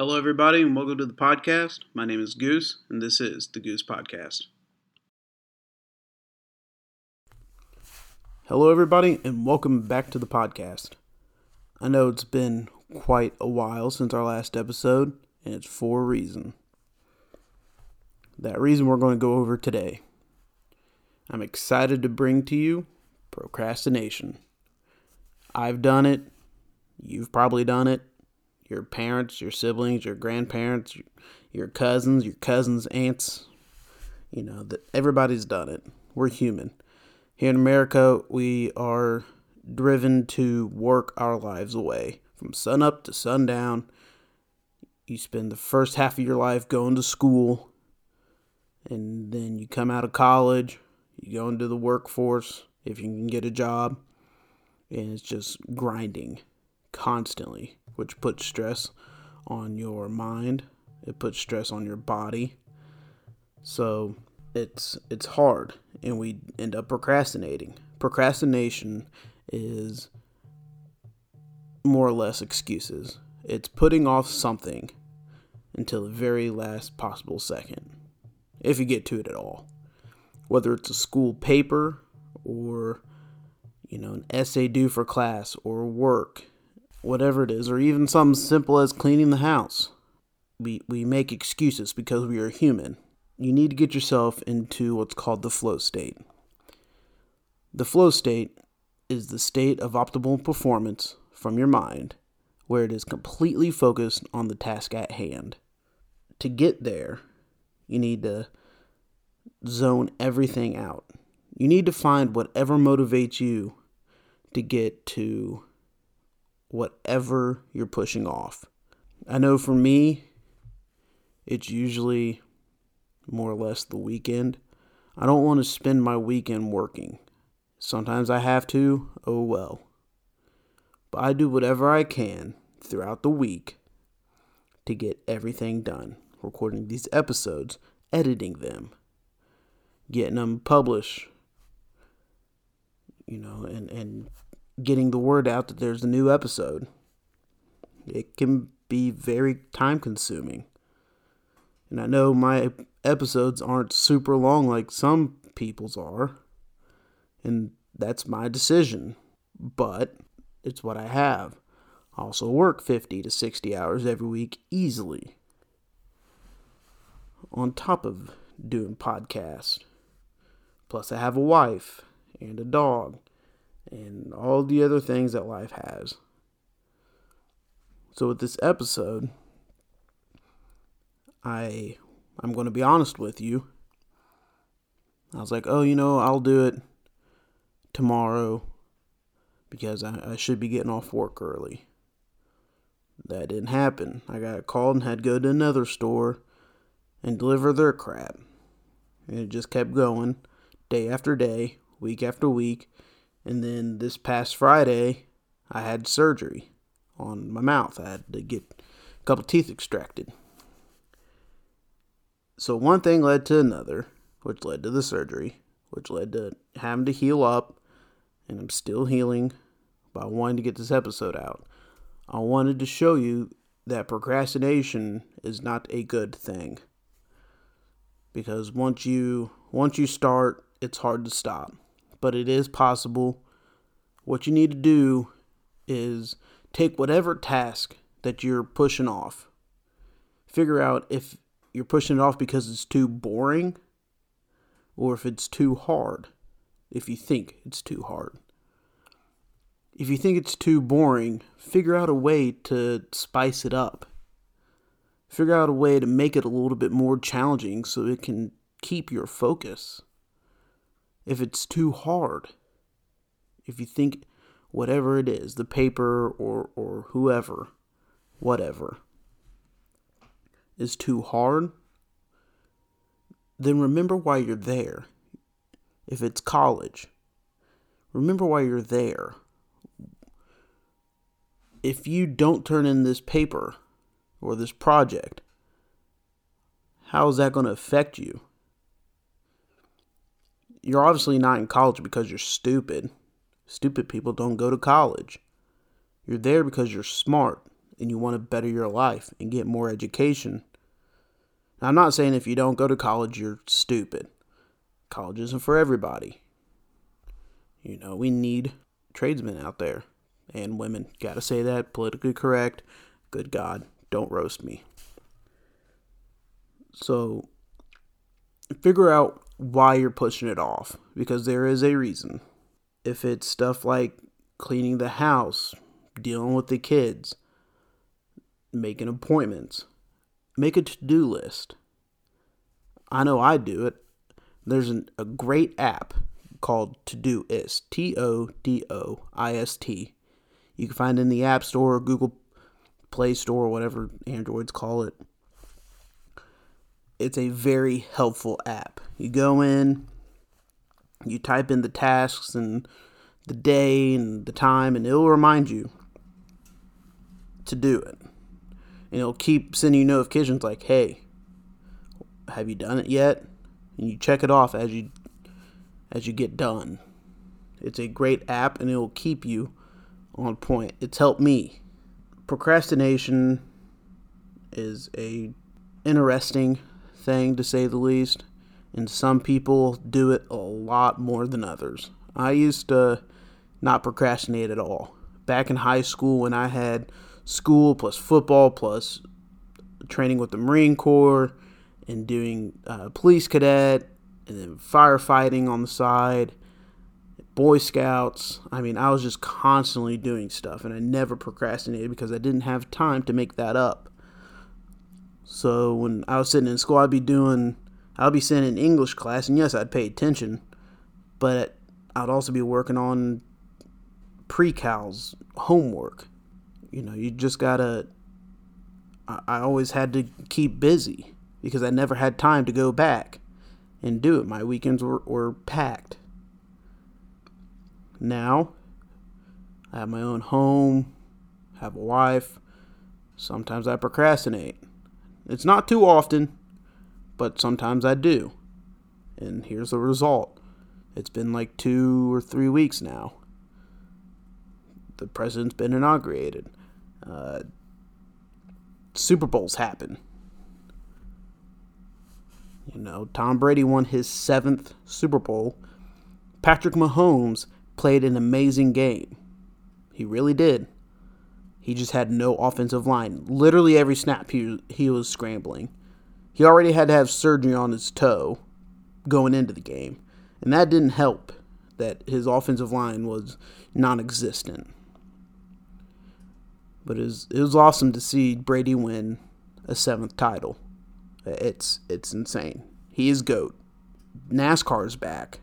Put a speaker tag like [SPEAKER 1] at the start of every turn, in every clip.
[SPEAKER 1] Hello, everybody, and welcome to the podcast. My name is Goose, and this is the Goose Podcast. Hello, everybody, and welcome back to the podcast. I know it's been quite a while since our last episode, and it's for a reason. That reason we're going to go over today. I'm excited to bring to you procrastination. I've done it. You've probably done it your parents, your siblings, your grandparents, your cousins, your cousins' aunts. You know, that everybody's done it. We're human. Here in America, we are driven to work our lives away from sun up to sundown. You spend the first half of your life going to school, and then you come out of college, you go into the workforce if you can get a job, and it's just grinding constantly which puts stress on your mind. It puts stress on your body. So it's it's hard and we end up procrastinating. Procrastination is more or less excuses. It's putting off something until the very last possible second. If you get to it at all. Whether it's a school paper or you know an essay due for class or work whatever it is, or even something simple as cleaning the house. We, we make excuses because we are human. You need to get yourself into what's called the flow state. The flow state is the state of optimal performance from your mind, where it is completely focused on the task at hand. To get there, you need to zone everything out. You need to find whatever motivates you to get to whatever you're pushing off. I know for me, it's usually more or less the weekend. I don't want to spend my weekend working. Sometimes I have to, oh well. But I do whatever I can throughout the week to get everything done. Recording these episodes, editing them, getting them published, you know, and, and getting the word out that there's a new episode. It can be very time consuming. And I know my episodes aren't super long like some people's are. And that's my decision. But it's what I have. I also work 50 to 60 hours every week easily. On top of doing podcasts. Plus, I have a wife and a dog and all the other things that life has. So with this episode, I I'm going to be honest with you. I was like, "Oh, you know, I'll do it tomorrow because I, I should be getting off work early." That didn't happen. I got called and had to go to another store and deliver their crap. And it just kept going day after day, week after week and then this past Friday, I had surgery on my mouth. I had to get a couple teeth extracted. So one thing led to another, which led to the surgery, which led to having to heal up, and I'm still healing, but I wanted to get this episode out. I wanted to show you that procrastination is not a good thing. Because once you once you start, it's hard to stop but it is possible. What you need to do is take whatever task that you're pushing off, figure out if you're pushing it off because it's too boring or if it's too hard, if you think it's too hard. If you think it's too boring, figure out a way to spice it up. Figure out a way to make it a little bit more challenging so it can keep your focus if it's too hard, if you think whatever it is, the paper or, or whoever, whatever, is too hard, then remember why you're there. If it's college, remember why you're there. If you don't turn in this paper or this project, how is that going to affect you? You're obviously not in college because you're stupid. Stupid people don't go to college. You're there because you're smart and you want to better your life and get more education. Now, I'm not saying if you don't go to college, you're stupid. College isn't for everybody. You know, we need tradesmen out there and women. Gotta say that, politically correct. Good God, don't roast me. So, figure out why you're pushing it off because there is a reason. If it's stuff like cleaning the house, dealing with the kids, making appointments, make a to do list. I know I do it. There's an, a great app called Todoist, T O D O I S T. You can find it in the App Store, or Google Play Store, or whatever Androids call it. It's a very helpful app. You go in, you type in the tasks and the day and the time, and it'll remind you to do it. And it'll keep sending you notifications like, hey, have you done it yet? And you check it off as you as you get done. It's a great app and it will keep you on point. It's helped me. Procrastination is a interesting thing to say the least, and some people do it a lot more than others. I used to not procrastinate at all. Back in high school when I had school plus football plus training with the Marine Corps and doing uh, police cadet and then firefighting on the side, Boy Scouts. I mean, I was just constantly doing stuff and I never procrastinated because I didn't have time to make that up. So when I was sitting in school, I'd be doing, I'd be sitting in English class, and yes, I'd pay attention, but I'd also be working on pre-cal's homework. You know, you just gotta. I, always had to keep busy because I never had time to go back and do it. My weekends were, were packed. Now, I have my own home, have a wife. Sometimes I procrastinate. It's not too often, but sometimes I do. And here's the result. It's been like two or three weeks now. The president's been inaugurated. Uh, Super Bowls happen. You know, Tom Brady won his seventh Super Bowl. Patrick Mahomes played an amazing game. He really did. He just had no offensive line. Literally every snap he, he was scrambling. He already had to have surgery on his toe going into the game. And that didn't help that his offensive line was non existent. But it was, it was awesome to see Brady win a seventh title. It's it's insane. He is GOAT. NASCAR's back.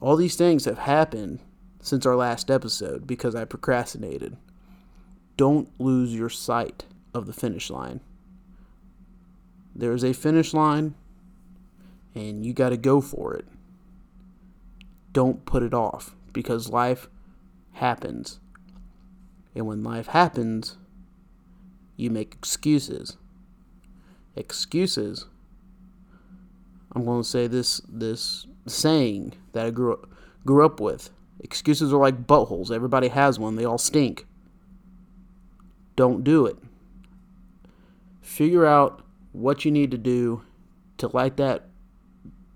[SPEAKER 1] All these things have happened since our last episode because I procrastinated. Don't lose your sight of the finish line. There's a finish line, and you got to go for it. Don't put it off because life happens. And when life happens, you make excuses. Excuses. I'm going to say this this saying that I grew up, grew up with. Excuses are like buttholes. Everybody has one. They all stink. Don't do it. Figure out what you need to do to light that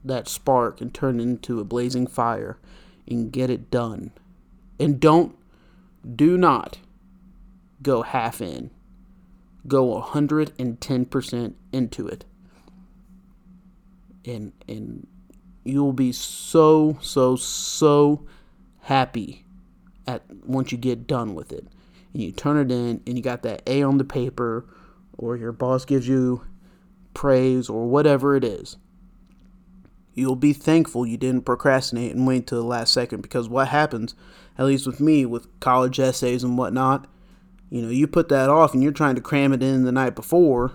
[SPEAKER 1] that spark and turn it into a blazing fire and get it done. And don't do not go half in. Go 110% into it. And and you'll be so so so happy at once you get done with it. And you turn it in and you got that A on the paper or your boss gives you praise or whatever it is. You'll be thankful you didn't procrastinate and wait till the last second because what happens, at least with me, with college essays and whatnot, you know, you put that off and you're trying to cram it in the night before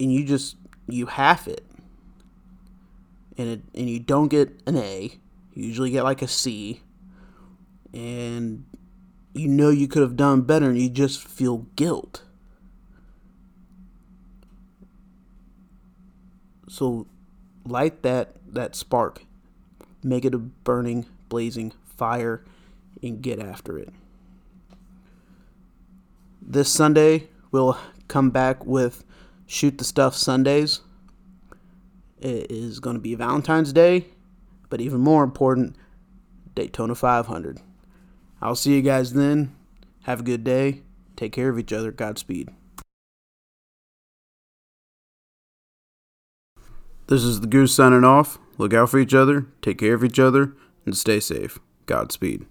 [SPEAKER 1] and you just you half it. And it and you don't get an A. You usually get like a C. And you know you could have done better and you just feel guilt. So light that that spark. Make it a burning, blazing fire and get after it. this Sunday, we'll come back with Shoot the Stuff Sundays. It is going to be Valentine's Day, but even more important, Daytona 500. I'll see you guys then. Have a good day. Take care of each other. Godspeed. This is the Goose signing off. Look out for each other, take care of each other, and stay safe. Godspeed.